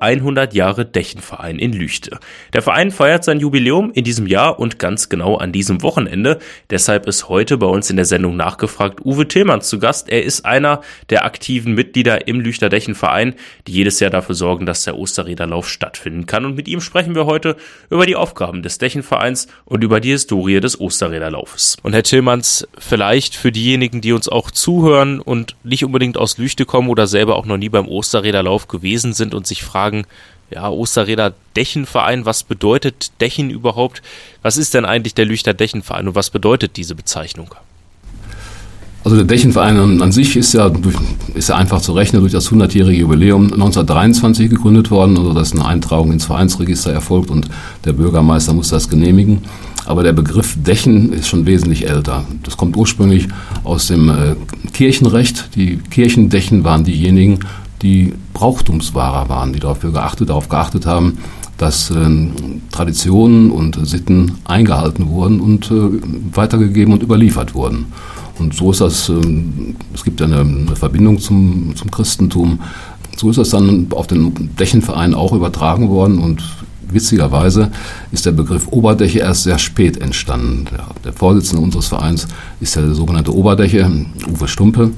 100 Jahre Dächenverein in Lüchte. Der Verein feiert sein Jubiläum in diesem Jahr und ganz genau an diesem Wochenende. Deshalb ist heute bei uns in der Sendung nachgefragt Uwe Tillmanns zu Gast. Er ist einer der aktiven Mitglieder im Lüchter Dächenverein, die jedes Jahr dafür sorgen, dass der Osterräderlauf stattfinden kann. Und mit ihm sprechen wir heute über die Aufgaben des Dächenvereins und über die Historie des Osterräderlaufes. Und Herr Tillmanns, vielleicht für diejenigen, die uns auch zuhören und nicht unbedingt aus Lüchte kommen oder selber auch noch nie beim Osterräderlauf gewesen sind und sich fragen, fragen, ja, Osterräder Dächenverein, was bedeutet Dächen überhaupt? Was ist denn eigentlich der Lüchter Dächenverein und was bedeutet diese Bezeichnung? Also der Dächenverein an sich ist ja, ist ja einfach zu rechnen durch das 100-jährige Jubiläum 1923 gegründet worden, also dass eine Eintragung ins Vereinsregister erfolgt und der Bürgermeister muss das genehmigen. Aber der Begriff Dächen ist schon wesentlich älter. Das kommt ursprünglich aus dem äh, Kirchenrecht. Die Kirchendächen waren diejenigen, die Brauchtumswahrer waren, die dafür geachtet, darauf geachtet haben, dass äh, Traditionen und Sitten eingehalten wurden und äh, weitergegeben und überliefert wurden. Und so ist das, äh, es gibt eine, eine Verbindung zum, zum Christentum. So ist das dann auf den Dächenverein auch übertragen worden und witzigerweise ist der Begriff Oberdäche erst sehr spät entstanden. Der, der Vorsitzende unseres Vereins ist der sogenannte Oberdäche, Uwe Stumpe.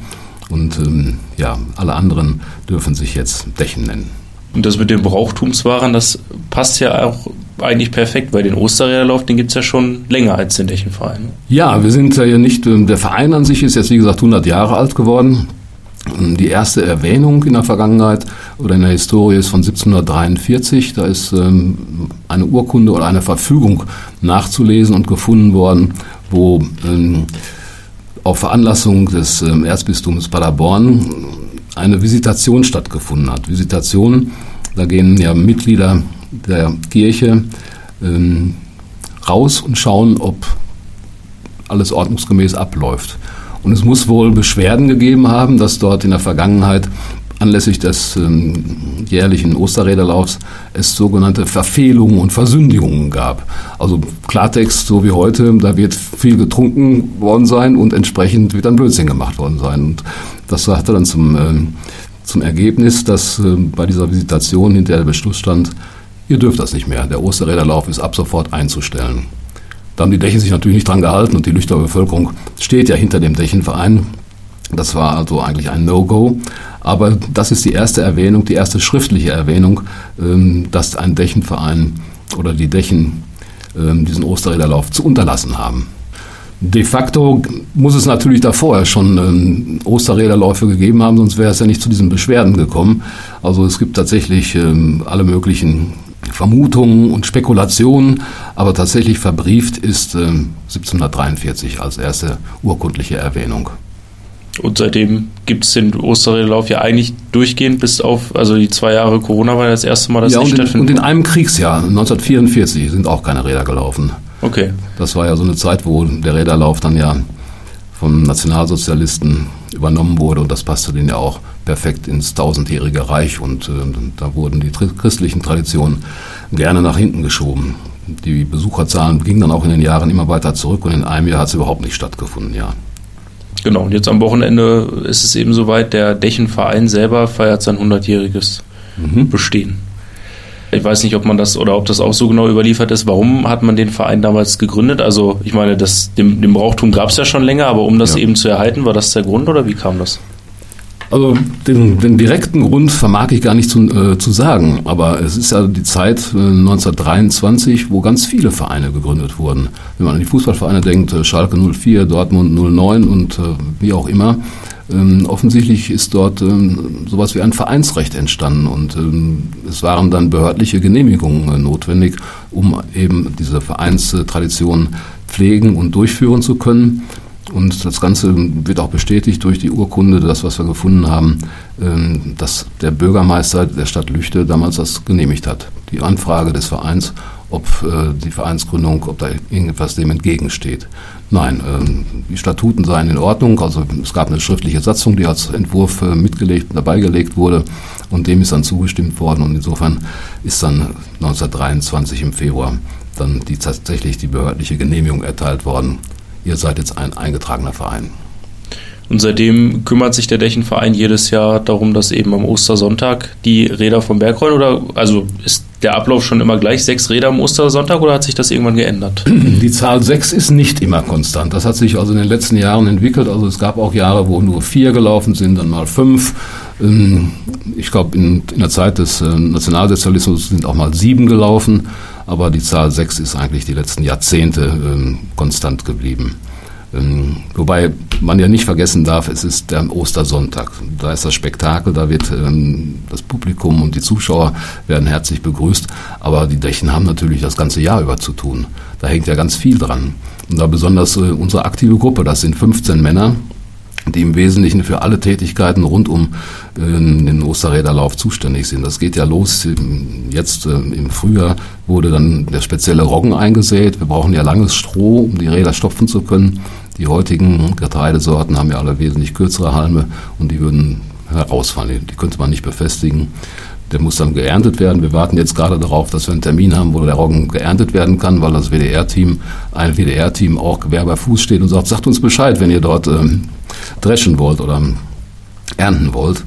Und ähm, ja, alle anderen dürfen sich jetzt Dächen nennen. Und das mit den Brauchtumswaren, das passt ja auch eigentlich perfekt, weil den Osterräderlauf, den gibt es ja schon länger als den Dächenverein. Ja, wir sind ja nicht, ähm, der Verein an sich ist jetzt wie gesagt 100 Jahre alt geworden. Die erste Erwähnung in der Vergangenheit oder in der Historie ist von 1743. Da ist ähm, eine Urkunde oder eine Verfügung nachzulesen und gefunden worden, wo ähm, auf Veranlassung des ähm, Erzbistums Paderborn eine Visitation stattgefunden hat. Visitation, da gehen ja Mitglieder der Kirche ähm, raus und schauen, ob alles ordnungsgemäß abläuft. Und es muss wohl Beschwerden gegeben haben, dass dort in der Vergangenheit anlässlich des ähm, jährlichen Osterräderlaufs es sogenannte Verfehlungen und Versündigungen gab. Also Klartext, so wie heute, da wird viel getrunken worden sein und entsprechend wird dann Blödsinn gemacht worden sein. Und das hatte dann zum, äh, zum Ergebnis, dass äh, bei dieser Visitation hinterher der Beschluss stand, ihr dürft das nicht mehr. Der Osterräderlauf ist ab sofort einzustellen. Da haben die Dächen sich natürlich nicht dran gehalten und die Lüchter Bevölkerung steht ja hinter dem Dächenverein. Das war also eigentlich ein No-Go. Aber das ist die erste Erwähnung, die erste schriftliche Erwähnung, ähm, dass ein Dächenverein oder die Dächen ähm, diesen Osterräderlauf zu unterlassen haben. De facto muss es natürlich davor schon ähm, Osterräderläufe gegeben haben, sonst wäre es ja nicht zu diesen Beschwerden gekommen. Also es gibt tatsächlich alle möglichen Vermutungen und Spekulationen, aber tatsächlich verbrieft ist 1743 als erste urkundliche Erwähnung. Und seitdem gibt es den Osterlauf ja eigentlich durchgehend bis auf, also die zwei Jahre Corona war das erste Mal, dass ja, nicht stattfindet. Und in einem Kriegsjahr, 1944, sind auch keine Räder gelaufen. Okay. Das war ja so eine Zeit, wo der Räderlauf dann ja vom Nationalsozialisten übernommen wurde und das passte denen ja auch perfekt ins tausendjährige Reich und äh, da wurden die christlichen Traditionen gerne nach hinten geschoben. Die Besucherzahlen gingen dann auch in den Jahren immer weiter zurück und in einem Jahr hat es überhaupt nicht stattgefunden, ja. Genau, und jetzt am Wochenende ist es eben soweit, der Dächenverein selber feiert sein 100-jähriges mhm. Bestehen. Ich weiß nicht, ob man das oder ob das auch so genau überliefert ist. Warum hat man den Verein damals gegründet? Also ich meine, das, dem, dem Brauchtum gab es ja schon länger, aber um das ja. eben zu erhalten, war das der Grund oder wie kam das? Also den, den, direkten Grund vermag ich gar nicht zu, äh, zu, sagen, aber es ist ja die Zeit äh, 1923, wo ganz viele Vereine gegründet wurden. Wenn man an die Fußballvereine denkt, äh, Schalke 04, Dortmund 09 und äh, wie auch immer, ähm, offensichtlich ist dort ähm, sowas wie ein Vereinsrecht entstanden und ähm, es waren dann behördliche Genehmigungen äh, notwendig, um eben diese Vereinstradition pflegen und durchführen zu können. Und das Ganze wird auch bestätigt durch die Urkunde, das, was wir gefunden haben, ähm, dass der Bürgermeister der Stadt Lüchte damals das genehmigt hat. Die Anfrage des Vereins, ob äh, die Vereinsgründung, ob da irgendetwas dem entgegensteht. Nein, ähm, die Statuten seien in Ordnung. Also es gab eine schriftliche Satzung, die als Entwurf äh, mitgelegt, dabei gelegt wurde und dem ist dann zugestimmt worden. Und insofern ist dann 1923 im Februar dann die, tatsächlich die behördliche Genehmigung erteilt worden ihr seid jetzt ein eingetragener Verein. Und seitdem kümmert sich der Dächenverein jedes Jahr darum, dass eben am Ostersonntag die Räder vom Berg rollen. Oder also ist der Ablauf schon immer gleich, sechs Räder am Ostersonntag oder hat sich das irgendwann geändert? Die Zahl sechs ist nicht immer konstant. Das hat sich also in den letzten Jahren entwickelt. Also es gab auch Jahre, wo nur vier gelaufen sind, dann mal fünf. Ähm, ich glaube, in, in, der Zeit des äh, Nationalsozialismus sind auch mal sieben gelaufen. Aber die Zahl sechs ist eigentlich die letzten Jahrzehnte ähm, konstant geblieben. Ähm, wobei man ja nicht vergessen darf, es ist der Ostersonntag. Da ist das Spektakel, da wird ähm, das Publikum und die Zuschauer werden herzlich begrüßt. Aber die Dächen haben natürlich das ganze Jahr über zu tun. Da hängt ja ganz viel dran. Und da besonders äh, unsere aktive Gruppe, das sind 15 Männer, die im Wesentlichen für alle Tätigkeiten rund um äh, den Osterräderlauf zuständig sind. Das geht ja los. Jetzt äh, im Frühjahr wurde dann der spezielle Roggen eingesät. Wir brauchen ja langes Stroh, um die Räder stopfen zu können. Die heutigen Getreidesorten haben ja alle wesentlich kürzere Halme und die würden herausfallen. Die könnte man nicht befestigen. Der muss dann geerntet werden. Wir warten jetzt gerade darauf, dass wir einen Termin haben, wo der Roggen geerntet werden kann, weil das WDR-Team, ein WDR-Team auch Gewehr bei Fuß steht und sagt, sagt uns Bescheid, wenn ihr dort ähm, dreschen wollt oder ernten wollt.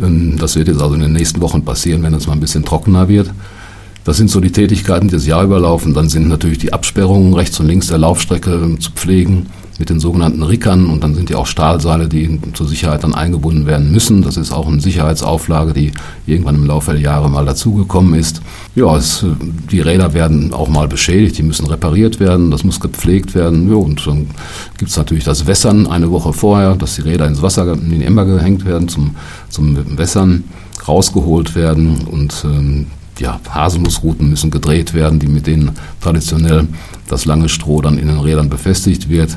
Ähm, das wird jetzt also in den nächsten Wochen passieren, wenn es mal ein bisschen trockener wird. Das sind so die Tätigkeiten, die das Jahr überlaufen. Dann sind natürlich die Absperrungen rechts und links der Laufstrecke zu pflegen mit den sogenannten Rickern und dann sind ja auch Stahlseile, die zur Sicherheit dann eingebunden werden müssen. Das ist auch eine Sicherheitsauflage, die irgendwann im Laufe der Jahre mal dazugekommen ist. Ja, es, die Räder werden auch mal beschädigt, die müssen repariert werden, das muss gepflegt werden. Ja, und dann gibt es natürlich das Wässern eine Woche vorher, dass die Räder ins Wasser, in den Emmer gehängt werden zum, zum Wässern, rausgeholt werden und ähm, ja, Haselnussrouten müssen gedreht werden, die mit denen traditionell das lange Stroh dann in den Rädern befestigt wird.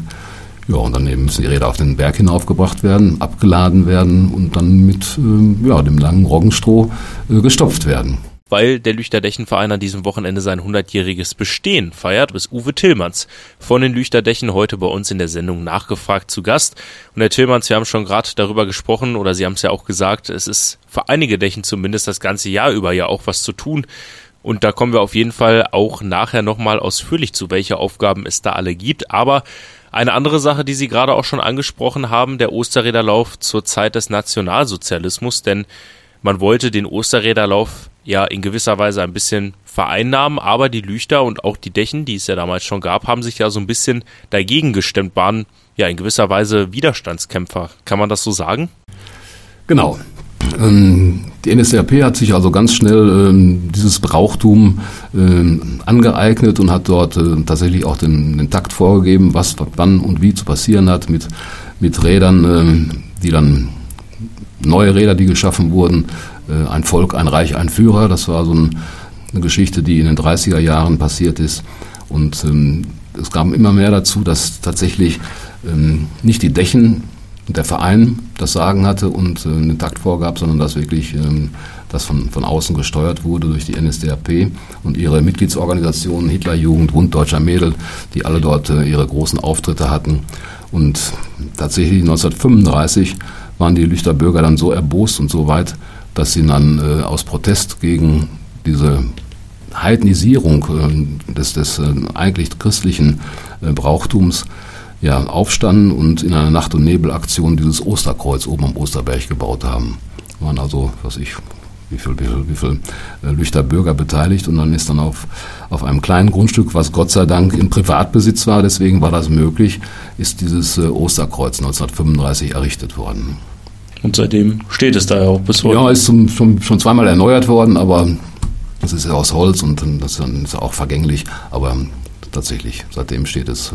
Ja, und dann eben müssen die Räder auf den Berg hinaufgebracht werden, abgeladen werden und dann mit äh, ja, dem langen Roggenstroh äh, gestopft werden weil der Lüchterdächenverein an diesem Wochenende sein 100-jähriges Bestehen feiert, ist Uwe Tillmanns von den Lüchterdächen heute bei uns in der Sendung nachgefragt zu Gast. Und Herr Tillmanns, wir haben schon gerade darüber gesprochen oder Sie haben es ja auch gesagt, es ist für einige Dächen zumindest das ganze Jahr über ja auch was zu tun. Und da kommen wir auf jeden Fall auch nachher nochmal ausführlich zu, welche Aufgaben es da alle gibt. Aber eine andere Sache, die Sie gerade auch schon angesprochen haben, der Osterräderlauf zur Zeit des Nationalsozialismus, denn man wollte den Osterräderlauf ja in gewisser Weise ein bisschen vereinnahmen, aber die Lüchter und auch die Dächen, die es ja damals schon gab, haben sich ja so ein bisschen dagegen gestemmt, waren ja in gewisser Weise Widerstandskämpfer. Kann man das so sagen? Genau. Ähm, die NSDAP hat sich also ganz schnell ähm, dieses Brauchtum ähm, angeeignet und hat dort äh, tatsächlich auch den, den, Takt vorgegeben, was wann und wie zu passieren hat mit, mit Rädern, die dann neue Räder, die geschaffen wurden, äh, ein Volk, ein Reich, ein Führer. Das war so ein, eine Geschichte, die in den 30er Jahren passiert ist. Und es kam immer mehr dazu, dass tatsächlich nicht die Dächen der Verein das Sagen hatte und äh, einen Takt vorgab, sondern dass wirklich ähm, das von, von außen gesteuert wurde durch die NSDAP und ihre Mitgliedsorganisationen, Hitlerjugend, Bund Deutscher Mädel, die alle dort äh, ihre großen Auftritte hatten. Und tatsächlich 1935 waren die Lüchter Bürger dann so erbost und so weit, dass sie dann äh, aus Protest gegen diese Heidnisierung des, des eigentlich christlichen Brauchtums ja, aufstanden und in einer Nacht- und Nebelaktion dieses Osterkreuz oben am Osterberg gebaut haben. Waren also, was ich, wie viel, wie viel, wie viel äh, Lüchter Bürger beteiligt und dann ist dann auf, auf einem kleinen Grundstück, was Gott sei Dank in Privatbesitz war, deswegen war das möglich, ist dieses äh, Osterkreuz 1935 errichtet worden. Und seitdem steht es da ja auch bis heute. Ja, ist zum, schon, schon zweimal erneuert worden, aber das ist ja aus Holz und das ist auch vergänglich, aber tatsächlich, seitdem steht es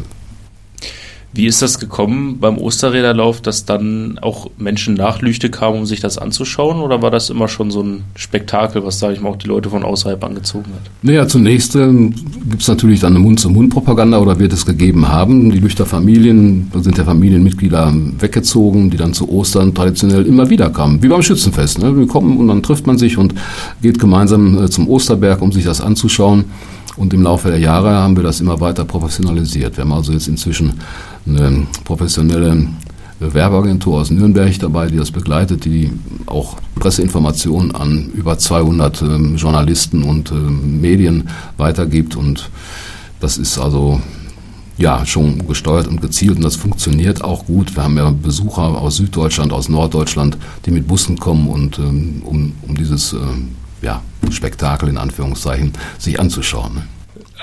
wie ist das gekommen beim Osterräderlauf, dass dann auch Menschen nach Lüchte kamen, um sich das anzuschauen? Oder war das immer schon so ein Spektakel, was, sage ich mal, auch die Leute von außerhalb angezogen hat? Naja, zunächst äh, gibt es natürlich dann eine Mund-zu-Mund-Propaganda oder wird es gegeben haben. Die Lüchter Familien, da sind ja Familienmitglieder weggezogen, die dann zu Ostern traditionell immer wieder kamen. Wie beim Schützenfest. Ne? Wir kommen und dann trifft man sich und geht gemeinsam äh, zum Osterberg, um sich das anzuschauen. Und im Laufe der Jahre haben wir das immer weiter professionalisiert. Wir haben also jetzt inzwischen eine professionelle Werbeagentur aus Nürnberg dabei, die das begleitet, die auch Presseinformationen an über 200 ähm, Journalisten und ähm, Medien weitergibt. Und das ist also ja, schon gesteuert und gezielt und das funktioniert auch gut. Wir haben ja Besucher aus Süddeutschland, aus Norddeutschland, die mit Bussen kommen und ähm, um, um dieses äh, ja, Spektakel in Anführungszeichen sich anzuschauen. Ne?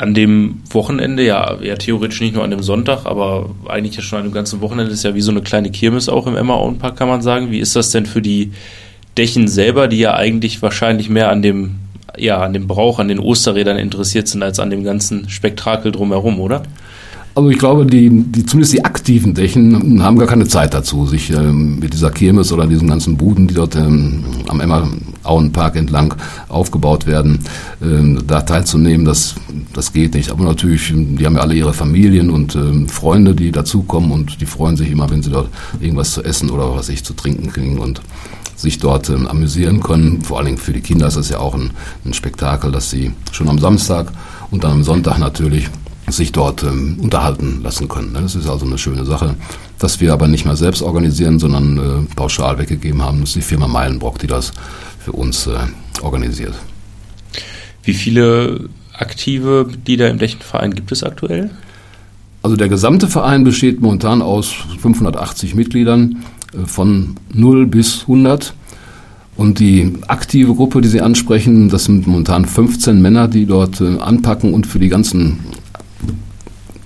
An dem Wochenende, ja, ja theoretisch nicht nur an dem Sonntag, aber eigentlich ja schon an dem ganzen Wochenende ist ja wie so eine kleine Kirmes auch im Emma Park, kann man sagen. Wie ist das denn für die Dächen selber, die ja eigentlich wahrscheinlich mehr an dem ja, an dem Brauch, an den Osterrädern interessiert sind, als an dem ganzen Spektakel drumherum, oder? Also ich glaube, die, die zumindest die aktiven Dächen haben gar keine Zeit dazu, sich ähm, mit dieser Kirmes oder diesen ganzen Buden, die dort ähm, am Emma-Auenpark entlang aufgebaut werden, ähm, da teilzunehmen. Das, das geht nicht. Aber natürlich, die haben ja alle ihre Familien und ähm, Freunde, die dazukommen und die freuen sich immer, wenn sie dort irgendwas zu essen oder was ich zu trinken kriegen und sich dort ähm, amüsieren können. Vor allen Dingen für die Kinder ist es ja auch ein, ein Spektakel, dass sie schon am Samstag und dann am Sonntag natürlich sich dort ähm, unterhalten lassen können. Ne? Das ist also eine schöne Sache, dass wir aber nicht mehr selbst organisieren, sondern äh, pauschal weggegeben haben. Das ist die Firma Meilenbrock, die das für uns äh, organisiert. Wie viele aktive Mitglieder im Dächenverein gibt es aktuell? Also der gesamte Verein besteht momentan aus 580 Mitgliedern äh, von 0 bis 100. Und die aktive Gruppe, die Sie ansprechen, das sind momentan 15 Männer, die dort äh, anpacken und für die ganzen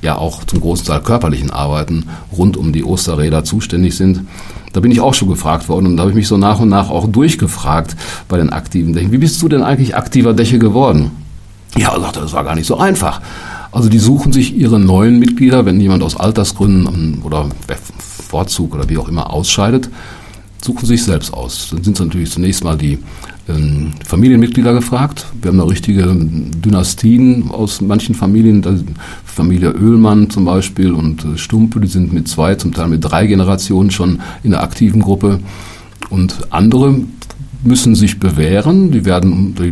ja auch zum großen Teil körperlichen Arbeiten rund um die Osterräder zuständig sind. Da bin ich auch schon gefragt worden und da habe ich mich so nach und nach auch durchgefragt bei den aktiven Dächen. Wie bist du denn eigentlich aktiver Däche geworden? Ja, das war gar nicht so einfach. Also die suchen sich ihre neuen Mitglieder, wenn jemand aus Altersgründen oder Vorzug oder wie auch immer ausscheidet, suchen sich selbst aus. Dann sind es natürlich zunächst mal die ähm, Familienmitglieder gefragt. Wir haben da richtige Dynastien aus manchen Familien, Familie Oehlmann zum Beispiel und äh, Stumpe, die sind mit zwei, zum Teil mit drei Generationen schon in der aktiven Gruppe. Und andere müssen sich bewähren, die werden die,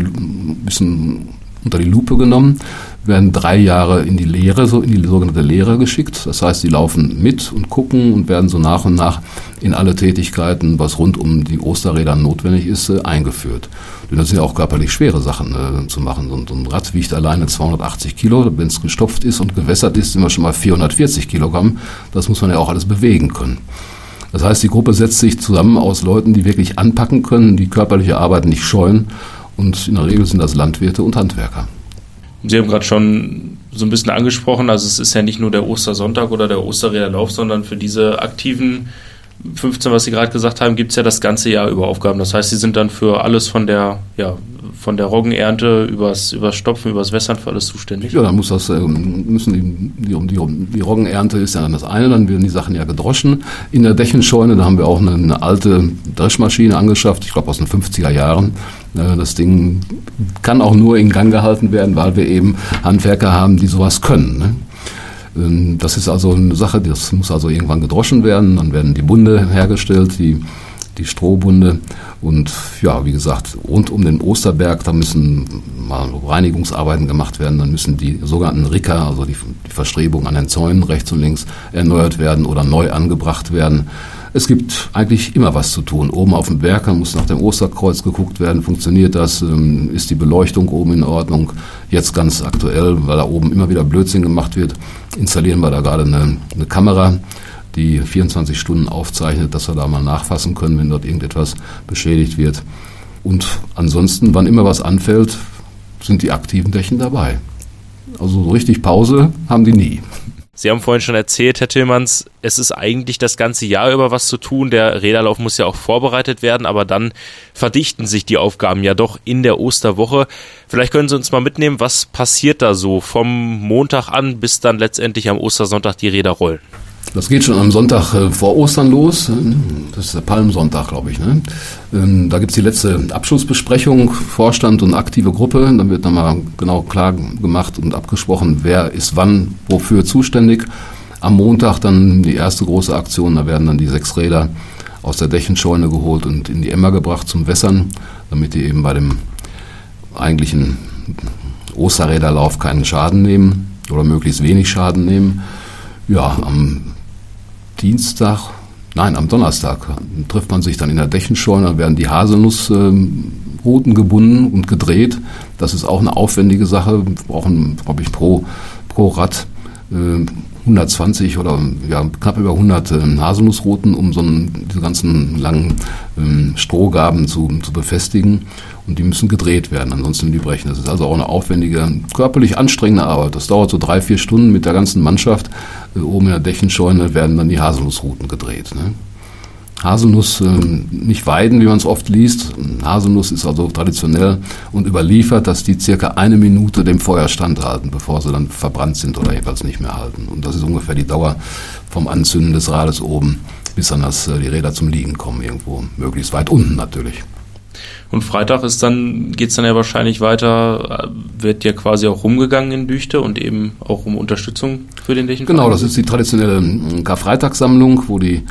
müssen unter die Lupe genommen, werden drei Jahre in die Lehre, so in die sogenannte Lehre geschickt. Das heißt, sie laufen mit und gucken und werden so nach und nach in alle Tätigkeiten, was rund um die Osterräder notwendig ist, äh, eingeführt. Denn das sind ja auch körperlich schwere Sachen äh, zu machen. Und so ein Rad wiegt alleine 280 Kilo. Wenn es gestopft ist und gewässert ist, sind wir schon mal 440 Kilogramm. Das muss man ja auch alles bewegen können. Das heißt, die Gruppe setzt sich zusammen aus Leuten, die wirklich anpacken können, die körperliche Arbeit nicht scheuen. Und in der Regel sind das Landwirte und Handwerker. Sie haben gerade schon so ein bisschen angesprochen, also es ist ja nicht nur der Ostersonntag oder der Osterräderlauf, sondern für diese aktiven 15, was Sie gerade gesagt haben, gibt es ja das ganze Jahr über Aufgaben. Das heißt, Sie sind dann für alles von der, ja, von der Roggenernte übers, übers Stopfen, übers Wässern für alles zuständig? Ja, dann muss das, ähm, müssen die, die, die, die Roggenernte ist ja dann das eine, dann werden die Sachen ja gedroschen. In der Dächenscheune, da haben wir auch eine, eine alte Dreschmaschine angeschafft, ich glaube aus den 50er Jahren. Äh, das Ding kann auch nur in Gang gehalten werden, weil wir eben Handwerker haben, die sowas können. Ne? Ähm, das ist also eine Sache, das muss also irgendwann gedroschen werden. Dann werden die Bunde hergestellt, die, die Strohbunde. Und ja, wie gesagt, rund um den Osterberg, da müssen mal Reinigungsarbeiten gemacht werden. Dann müssen die sogenannten Ricker, also die, die Verstrebungen an den Zäunen rechts und links, erneuert werden oder neu angebracht werden. Es gibt eigentlich immer was zu tun. Oben auf dem Berg muss nach dem Osterkreuz geguckt werden. Funktioniert das? Ähm, ist die Beleuchtung oben in Ordnung? Jetzt ganz aktuell, weil da oben immer wieder Blödsinn gemacht wird, installieren wir da gerade eine, eine Kamera, die 24 Stunden aufzeichnet, dass wir da mal nachfassen können, wenn dort irgendetwas beschädigt wird. Und ansonsten, wann immer was anfällt, sind die aktiven Dächen dabei. Also so richtig Pause haben die nie. Sie haben vorhin schon erzählt, Herr Tillmanns, es ist eigentlich das ganze Jahr über was zu tun. Der Räderlauf muss ja auch vorbereitet werden, aber dann verdichten sich die Aufgaben ja doch in der Osterwoche. Vielleicht können Sie uns mal mitnehmen, was passiert da so vom Montag an, bis dann letztendlich am Ostersonntag die Räder rollen? Das geht schon am Sonntag äh, vor Ostern los. Das ist der Palmsonntag, glaube ich. Ne? Ähm, da gibt's die letzte Abschlussbesprechung, Vorstand und aktive Gruppe. Dann wird nochmal genau klar gemacht und abgesprochen, wer ist wann wofür zuständig. Am Montag dann die erste große Aktion. Da werden dann die sechs Räder aus der Dächenscheune geholt und in die Emmer gebracht zum Wässern, damit die eben bei dem eigentlichen Osterräderlauf keinen Schaden nehmen oder möglichst wenig Schaden nehmen. Ja, am Dienstag, nein, am Donnerstag trifft man sich dann in der Dächenscheune, dann werden die Haselnussruten gebunden und gedreht. Das ist auch eine aufwendige Sache. Wir brauchen, glaube ich, pro, pro Rad 120 oder ja, knapp über 100 äh, Haselnussrouten, um so einen, diese ganzen langen ähm, Strohgaben zu, zu befestigen. Und die müssen gedreht werden, ansonsten die brechen. Das ist also auch eine aufwendige, körperlich anstrengende Arbeit. Das dauert so drei, vier Stunden mit der ganzen Mannschaft. Äh, oben in der Dächenscheune werden dann die Haselnussrouten gedreht. Ne? Haselnuss äh, nicht weiden, wie man es oft liest. Haselnuss ist also traditionell und überliefert, dass die circa eine Minute dem Feuer standhalten, bevor sie dann verbrannt sind oder jeweils nicht mehr halten. Und das ist ungefähr die Dauer vom Anzünden des Rades oben, bis dann das, äh, die Räder zum Liegen kommen, irgendwo möglichst weit unten natürlich. Und Freitag ist dann, geht's dann ja wahrscheinlich weiter, äh, wird ja quasi auch rumgegangen in Lüchte und eben auch um Unterstützung für den Dächenverein. Genau, das ist die traditionelle äh, Karfreitagssammlung, wo die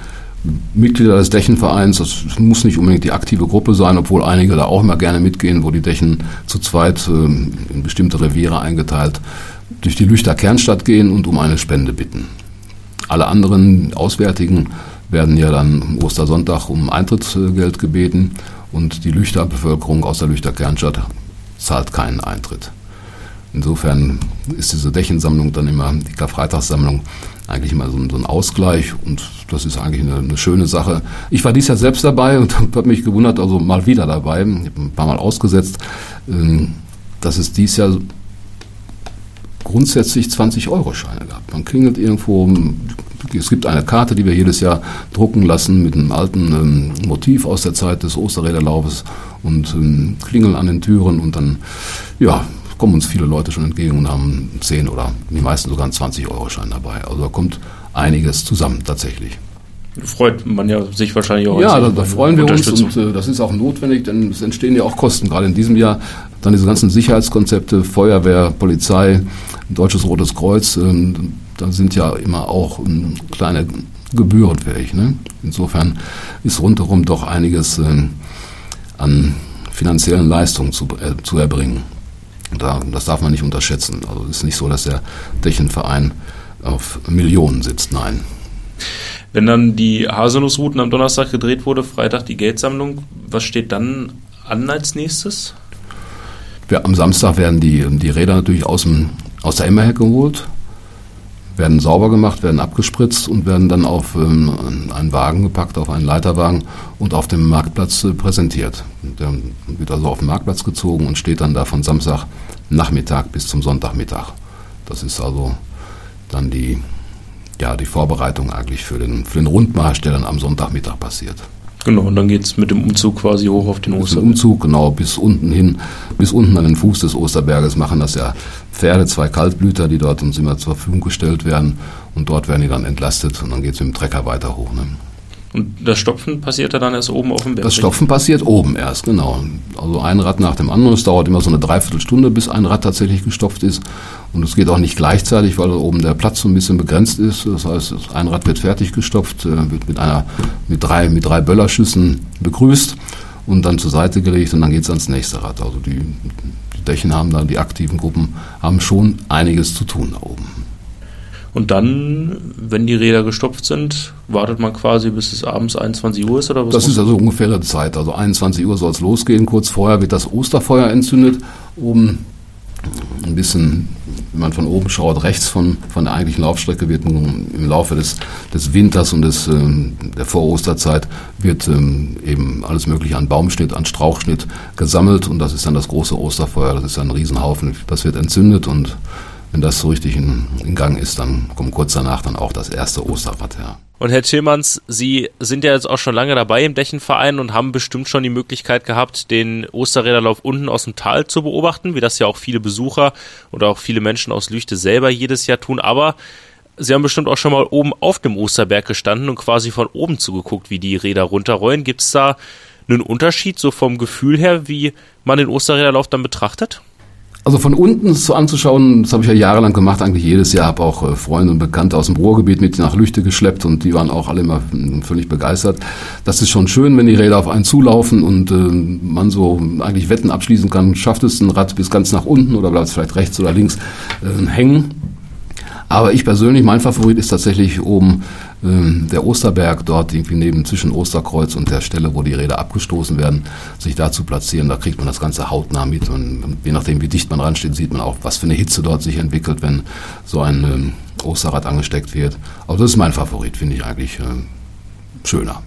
Mitglieder des Dächenvereins, das muss nicht unbedingt die aktive Gruppe sein, obwohl einige da auch immer gerne mitgehen, wo die Dächen zu zweit äh, in bestimmte Reviere eingeteilt durch die Lüchter Kernstadt gehen und um eine Spende bitten. Alle anderen Auswärtigen werden ja dann am Ostersonntag um Eintrittsgeld gebeten und die Lüchter Bevölkerung aus der Lüchter Kernstadt zahlt keinen Eintritt. Insofern ist diese Dächensammlung dann immer, die Karfreitagssammlung, eigentlich immer so ein, so ein, Ausgleich und das ist eigentlich eine, eine, schöne Sache. Ich war dies Jahr selbst dabei und habe mich gewundert, also mal wieder dabei, ich habe ein paar Mal ausgesetzt, ähm, dass es dies Jahr grundsätzlich 20-Euro-Scheine gab. Man klingelt irgendwo, es gibt eine Karte, die wir jedes Jahr drucken lassen mit einem alten ähm, Motiv aus der Zeit des Osterräderlaufes und ähm, klingeln an den Türen und dann, ja, kommen uns viele Leute schon entgegen und haben 10 oder die meisten sogar einen 20-Euro-Schein dabei. Also da kommt einiges zusammen tatsächlich. Freut man ja sich wahrscheinlich auch. Ja, da, da freuen wir uns und äh, das ist auch notwendig, denn es entstehen ja auch Kosten. Gerade in diesem Jahr dann diese ganzen Sicherheitskonzepte, Feuerwehr, Polizei, Deutsches Rotes Kreuz, äh, da sind ja immer auch äh, kleine Gebühren fähig. Ne? Insofern ist rundherum doch einiges äh, an finanziellen Leistungen zu, äh, zu erbringen. Da, das darf man nicht unterschätzen. Also es ist nicht so, dass der Dächenverein auf Millionen sitzt, nein. Wenn dann die Haselnussrouten am Donnerstag gedreht wurde, Freitag die Geldsammlung, was steht dann an als nächstes? Ja, am Samstag werden die, die Räder natürlich aus, dem, aus der Emmerhecke geholt werden sauber gemacht, werden abgespritzt und werden dann auf ähm, einen Wagen gepackt, auf einen Leiterwagen und auf dem Marktplatz äh, präsentiert. Der wird also auf den Marktplatz gezogen und steht dann da von Samstagnachmittag bis zum Sonntagmittag. Das ist also dann die, ja, die Vorbereitung eigentlich für den, für den Rundmarsch, der dann am Sonntagmittag passiert. Genau, und dann geht es mit dem Umzug quasi hoch auf den Osterberg. Umzug, genau, bis unten hin, bis unten an den Fuß des Osterberges machen das ja Pferde, zwei Kaltblüter, die dort uns immer zur Verfügung gestellt werden. Und dort werden die dann entlastet und dann geht es mit dem Trecker weiter hoch. Ne? Und das Stopfen passiert ja dann erst oben auf dem Berg? Das Stopfen passiert oben erst, genau. Also ein Rad nach dem anderen. Es dauert immer so eine Dreiviertelstunde, bis ein Rad tatsächlich gestopft ist. Und es geht auch nicht gleichzeitig, weil oben der Platz so ein bisschen begrenzt ist. Das heißt, ein Rad wird fertig gestopft, äh, wird mit einer, mit drei, mit drei Böllerschüssen begrüßt und dann zur Seite gelegt und dann geht es ans nächste Rad. Also die, die Dächen haben dann, die aktiven Gruppen haben schon einiges zu tun da oben. Und dann, wenn die Räder gestopft sind, wartet man quasi bis es abends 21 Uhr ist oder was? Das ist also ungefähr die Zeit. Also 21 Uhr soll es losgehen. Kurz vorher wird das Osterfeuer entzündet. Oben ein bisschen, wenn man von oben schaut, rechts von, von der eigentlichen Laufstrecke wird im Laufe des, des Winters und des, ähm, der Vorosterzeit wird ähm, eben alles mögliche an Baumschnitt, an Strauchschnitt gesammelt und das ist dann das große Osterfeuer. Das ist ein Riesenhaufen. Das wird entzündet und wenn das so richtig in, in, Gang ist, dann kommt kurz danach dann auch das erste Osterrad, ja. Und Herr Tillmanns, Sie sind ja jetzt auch schon lange dabei im Dächenverein und haben bestimmt schon die Möglichkeit gehabt, den Osterräderlauf unten aus dem Tal zu beobachten, wie das ja auch viele Besucher oder auch viele Menschen aus Lüchte selber jedes Jahr tun. Aber Sie haben bestimmt auch schon mal oben auf dem Osterberg gestanden und quasi von oben zugeguckt, wie die Räder runterrollen. Gibt es da einen Unterschied so vom Gefühl her, wie man den Osterräderlauf dann betrachtet? Also von unten so anzuschauen, das habe ich ja jahrelang gemacht, eigentlich jedes Jahr, habe auch äh, Freunde und Bekannte aus dem Ruhrgebiet mit nach Lüchte geschleppt und die waren auch alle immer hm, völlig begeistert. Das ist schon schön, wenn die Räder auf einen zulaufen und äh, man so eigentlich Wetten abschließen kann, schafft es ein Rad bis ganz nach unten oder bleibt es vielleicht rechts oder links äh, hängen. Aber ich persönlich, mein Favorit ist tatsächlich oben ähm, der Osterberg, dort irgendwie neben zwischen Osterkreuz und der Stelle, wo die Räder abgestoßen werden, sich da zu platzieren. Da kriegt man das Ganze hautnah mit und je nachdem, wie dicht man ransteht, sieht man auch, was für eine Hitze dort sich entwickelt, wenn so ein, ähm, Osterrad angesteckt wird. Aber das ist mein Favorit, finde ich eigentlich äh, schöner.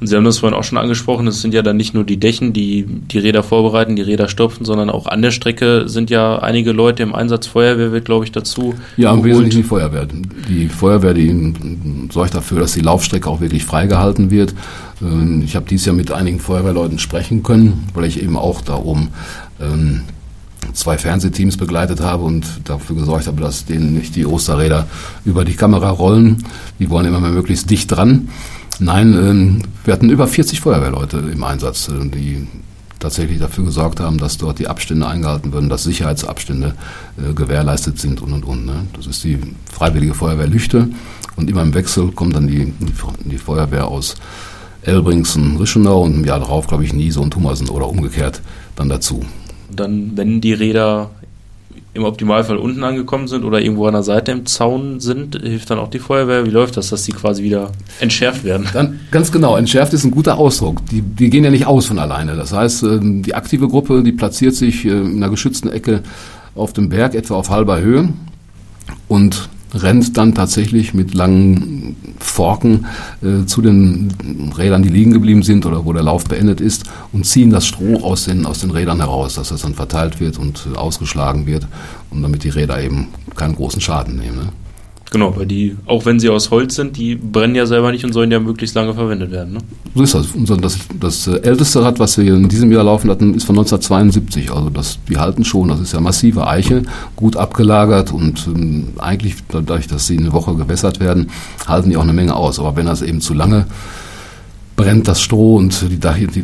Und Sie haben das vorhin auch schon angesprochen, es sind ja dann nicht nur die Dächen, die die Räder vorbereiten, die Räder stopfen, sondern auch an der Strecke sind ja einige Leute im Einsatz. Feuerwehr wird, glaube ich, dazu. Ja, im Wesentlichen die Feuerwehr. Die Feuerwehr, die sorgt dafür, dass die Laufstrecke auch wirklich freigehalten wird. Ähm, ich habe dieses Jahr mit einigen Feuerwehrleuten sprechen können, weil ich eben auch da oben ähm, zwei Fernsehteams begleitet habe und dafür gesorgt habe, dass denen nicht die Osterräder über die Kamera rollen. Die wollen immer mehr möglichst dicht dran. Nein, ähm, wir hatten über 40 Feuerwehrleute im Einsatz, äh, die tatsächlich dafür gesorgt haben, dass dort die Abstände eingehalten werden, dass Sicherheitsabstände äh, gewährleistet sind und und und. Ne? Das ist die Freiwillige Feuerwehr Lüchte und immer im Wechsel kommt dann die, die Feuerwehr aus Elbringsen, Rischenau und im Jahr darauf, glaube ich, Niese und Hummersen oder umgekehrt dann dazu. Dann, wenn die Räder im Optimalfall unten angekommen sind oder irgendwo an der Seite im Zaun sind, hilft dann auch die Feuerwehr. Wie läuft das, dass die quasi wieder entschärft werden? Dann, ganz genau, entschärft ist ein guter Ausdruck. Die, die gehen ja nicht aus von alleine. Das heißt, ähm, die aktive Gruppe, die platziert sich äh, in einer geschützten Ecke auf dem Berg, etwa auf halber Höhe und rennt dann tatsächlich mit langen Forken äh, zu den Rädern, die liegen geblieben sind oder wo der Lauf beendet ist und ziehen das Stroh aus den, aus den Rädern heraus, dass das dann verteilt wird und äh, ausgeschlagen wird und damit die Räder eben keinen großen Schaden nehmen. Ne? Genau, weil die, auch wenn sie aus Holz sind, die brennen ja selber nicht und sollen ja möglichst lange verwendet werden. Ne? So ist das. Das. Das äh, älteste Rad, was wir in diesem Jahr laufen hatten, ist von 1972. Also das, die halten schon. Das ist ja massive Eiche, gut abgelagert und ähm, eigentlich, dadurch, dass sie eine Woche gewässert werden, halten die auch eine Menge aus. Aber wenn das eben zu lange brennt das Stroh und die, die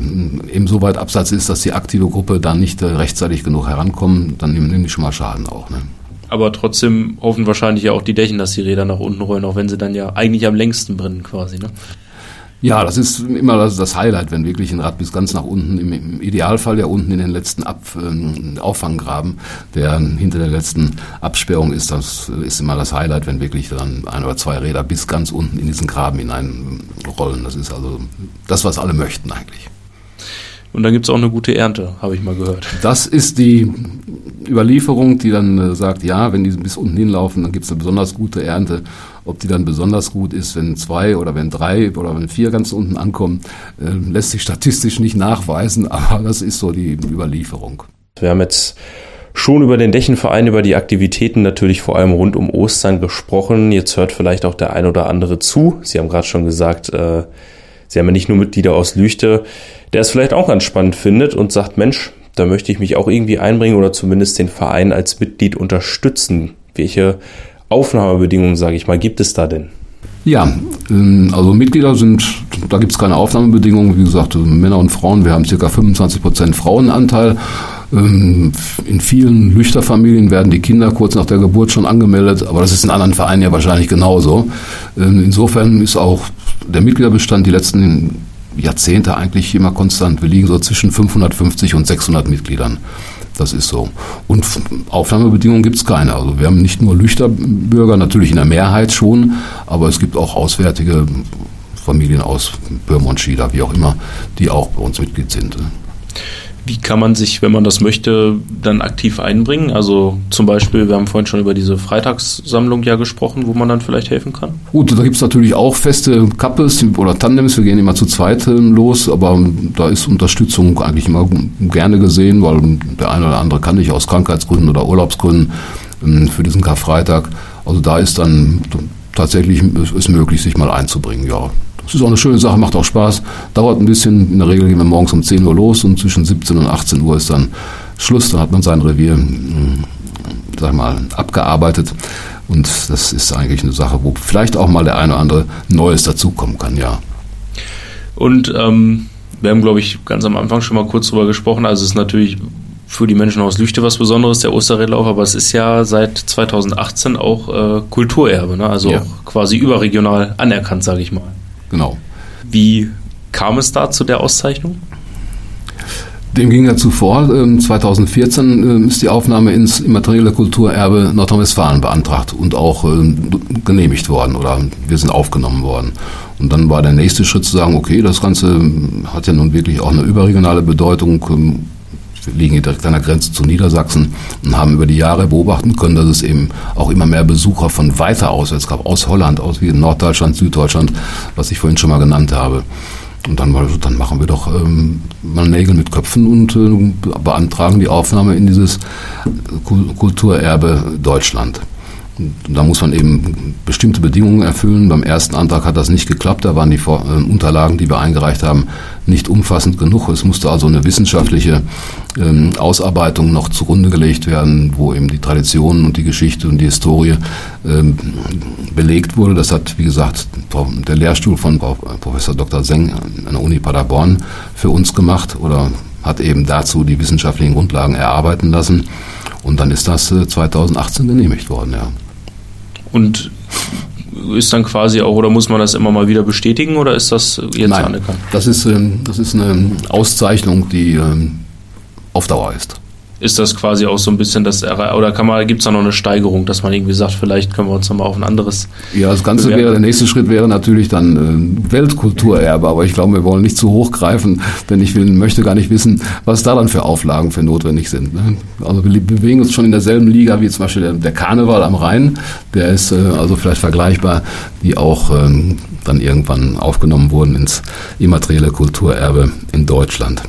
eben so weit abseits ist, dass die aktive Gruppe dann nicht äh, rechtzeitig genug herankommt, dann nehmen die schon mal Schaden auch. Ne? Aber trotzdem hoffen wahrscheinlich ja auch die Dächen, dass die Räder nach unten rollen, auch wenn sie dann ja eigentlich am längsten brennen quasi. Ne? Ja, das ist immer das, das, Highlight, wenn wirklich ein Rad bis ganz nach unten, im, im Idealfall ja unten in den letzten Ab, äh, Auffanggraben, der hinter der letzten Absperrung ist, das ist immer das Highlight, wenn wirklich dann ein oder zwei Räder bis ganz unten in diesen Graben hineinrollen. Das ist also das, was alle möchten eigentlich. Und dann gibt es auch eine gute Ernte, habe ich mal gehört. Das ist die Überlieferung, die dann äh, sagt, ja, wenn die bis unten hinlaufen, dann gibt es eine besonders gute Ernte. Ob die dann besonders gut ist, wenn zwei oder wenn drei oder wenn vier ganz unten ankommen, äh, lässt sich statistisch nicht nachweisen, aber das ist so die Überlieferung. Wir haben jetzt schon über den Dächenverein, über die Aktivitäten natürlich vor allem rund um Ostern gesprochen. Jetzt hört vielleicht auch der ein oder andere zu. Sie haben gerade schon gesagt, äh, Sie haben ja nicht nur Mitglieder aus Lüchte, der es vielleicht auch ganz spannend findet und sagt, Mensch, da möchte ich mich auch irgendwie einbringen oder zumindest den Verein als Mitglied unterstützen. Welche Aufnahmebedingungen, sage ich mal, gibt es da denn? Ja, ähm, also Mitglieder sind, da gibt es keine Aufnahmebedingungen. Wie gesagt, Männer und Frauen, wir haben ca. 25 Prozent Frauenanteil. Ähm, in vielen Lüchterfamilien werden die Kinder kurz nach der Geburt schon angemeldet, aber das ist in anderen Vereinen ja wahrscheinlich genauso. Ähm, insofern ist auch der Mitgliederbestand die letzten Jahrzehnte eigentlich immer konstant. Wir liegen so zwischen 550 und 600 Mitgliedern. Das ist so. Und Aufnahmebedingungen gibt es keine. Also wir haben nicht nur Lüchterbürger, natürlich in der Mehrheit schon, aber es gibt auch auswärtige Familien aus Böhmen Schieder, wie auch immer, die auch bei uns Mitglied sind. Wie kann man sich, wenn man das möchte, dann aktiv einbringen? Also zum Beispiel, wir haben vorhin schon über diese Freitagssammlung ja gesprochen, wo man dann vielleicht helfen kann. Gut, da gibt es natürlich auch feste Kappes oder Tandems, wir gehen immer zu zweit los, aber da ist Unterstützung eigentlich immer gerne gesehen, weil der eine oder andere kann nicht aus Krankheitsgründen oder Urlaubsgründen ähm, für diesen Karfreitag. Also da ist dann tatsächlich ist möglich, sich mal einzubringen, ja. Das ist auch eine schöne Sache, macht auch Spaß. Dauert ein bisschen. In der Regel gehen wir morgens um 10 Uhr los und zwischen 17 und 18 Uhr ist dann Schluss. Dann hat man sein Revier, hm, sag mal, abgearbeitet. Und das ist eigentlich eine Sache, wo vielleicht auch mal der eine oder andere Neues dazukommen kann, ja. Und ähm, wir haben, glaube ich, ganz am Anfang schon mal kurz drüber gesprochen. Also es ist natürlich für die Menschen aus Lüchte was Besonderes, der Osterrädlauf, aber es ist ja seit 2018 auch äh, Kulturerbe, ne? also ja. auch quasi überregional anerkannt, sage ich mal. Genau. Wie kam es da zu der Auszeichnung? Dem ging ja zuvor, 2014 ähm, ähm, ist die Aufnahme ins immaterielle Kulturerbe Nordrhein-Westfalen beantragt und auch ähm, genehmigt worden oder wir sind aufgenommen worden. Und dann war der nächste Schritt zu sagen, okay, das Ganze hat ja nun wirklich auch eine überregionale Bedeutung. Liegen direkt an der Grenze zu Niedersachsen und haben über die Jahre beobachten können, dass es eben auch immer mehr Besucher von weiter aus, es gab aus Holland, aus wie Norddeutschland, Süddeutschland, was ich vorhin schon mal genannt habe. Und dann, dann machen wir doch ähm, mal Nägel mit Köpfen und äh, beantragen die Aufnahme in dieses Kulturerbe Deutschland. Da muss man eben bestimmte Bedingungen erfüllen. Beim ersten Antrag hat das nicht geklappt. Da waren die äh, Unterlagen, die wir eingereicht haben, nicht umfassend genug. Es musste also eine wissenschaftliche ähm, Ausarbeitung noch zugrunde gelegt werden, wo eben die Traditionen und die Geschichte und die Historie ähm, belegt wurde. Das hat, wie gesagt, der Lehrstuhl von Professor Dr. Seng an der Uni Paderborn für uns gemacht oder hat eben dazu die wissenschaftlichen Grundlagen erarbeiten lassen. Und dann ist das 2018 äh, genehmigt worden, ja. Und ist dann quasi auch, oder muss man das immer mal wieder bestätigen oder ist das jetzt Nein, anerkannt? Das ist, ähm, das ist eine Auszeichnung, die ähm, auf Dauer ist ist das quasi auch so ein bisschen das oder kann man gibt es da noch eine Steigerung, dass man irgendwie sagt, vielleicht können wir uns nochmal auf ein anderes. Ja, das Ganze bewerten. wäre der nächste Schritt wäre natürlich dann äh, Weltkulturerbe, aber ich glaube, wir wollen nicht zu hoch greifen, denn ich will, möchte gar nicht wissen, was da dann für Auflagen für notwendig sind. Ne? Also wir bewegen uns schon in derselben Liga wie zum Beispiel der, der Karneval am Rhein, der ist äh, also vielleicht vergleichbar, die auch ähm, dann irgendwann aufgenommen wurden ins immaterielle Kulturerbe in Deutschland.